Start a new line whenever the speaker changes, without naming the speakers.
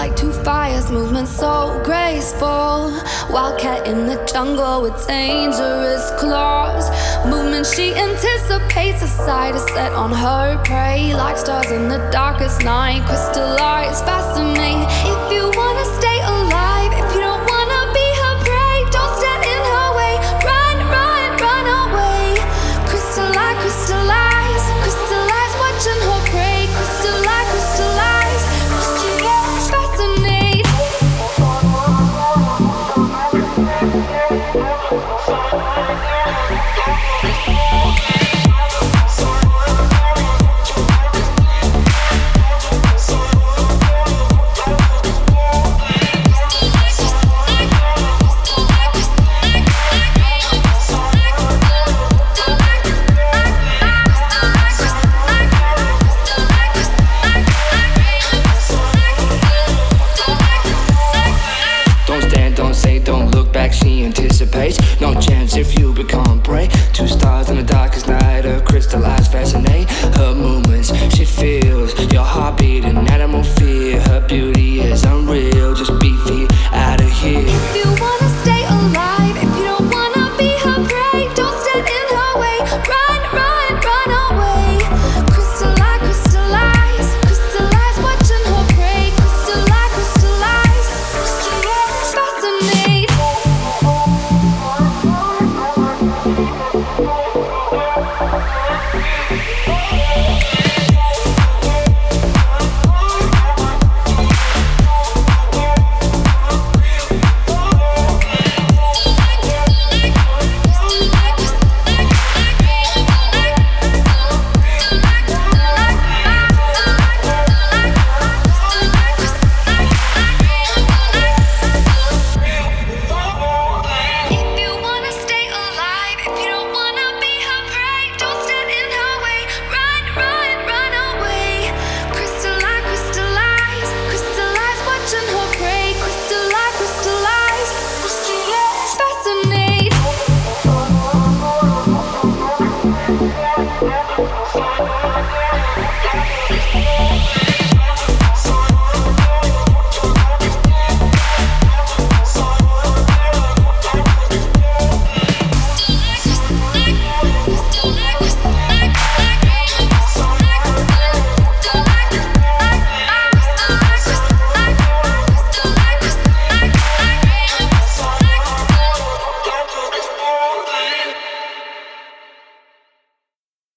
Like two fires, movement so graceful. Wildcat in the jungle with dangerous claws. Movement she anticipates, a sight is set on her prey. Like stars in the darkest night, crystal eyes, Don't
feels. Your heartbeat, an animal fear. Her beauty is unreal. Just be feet out of here. If
you wanna stay alive, if you don't wanna be her prey, don't stand in her way. Run, run, run away. Crystal eyes, crystallize, crystal eyes. Watching her prey, crystal eyes, crystallize, crystal eyes. Fascinate. Thank you.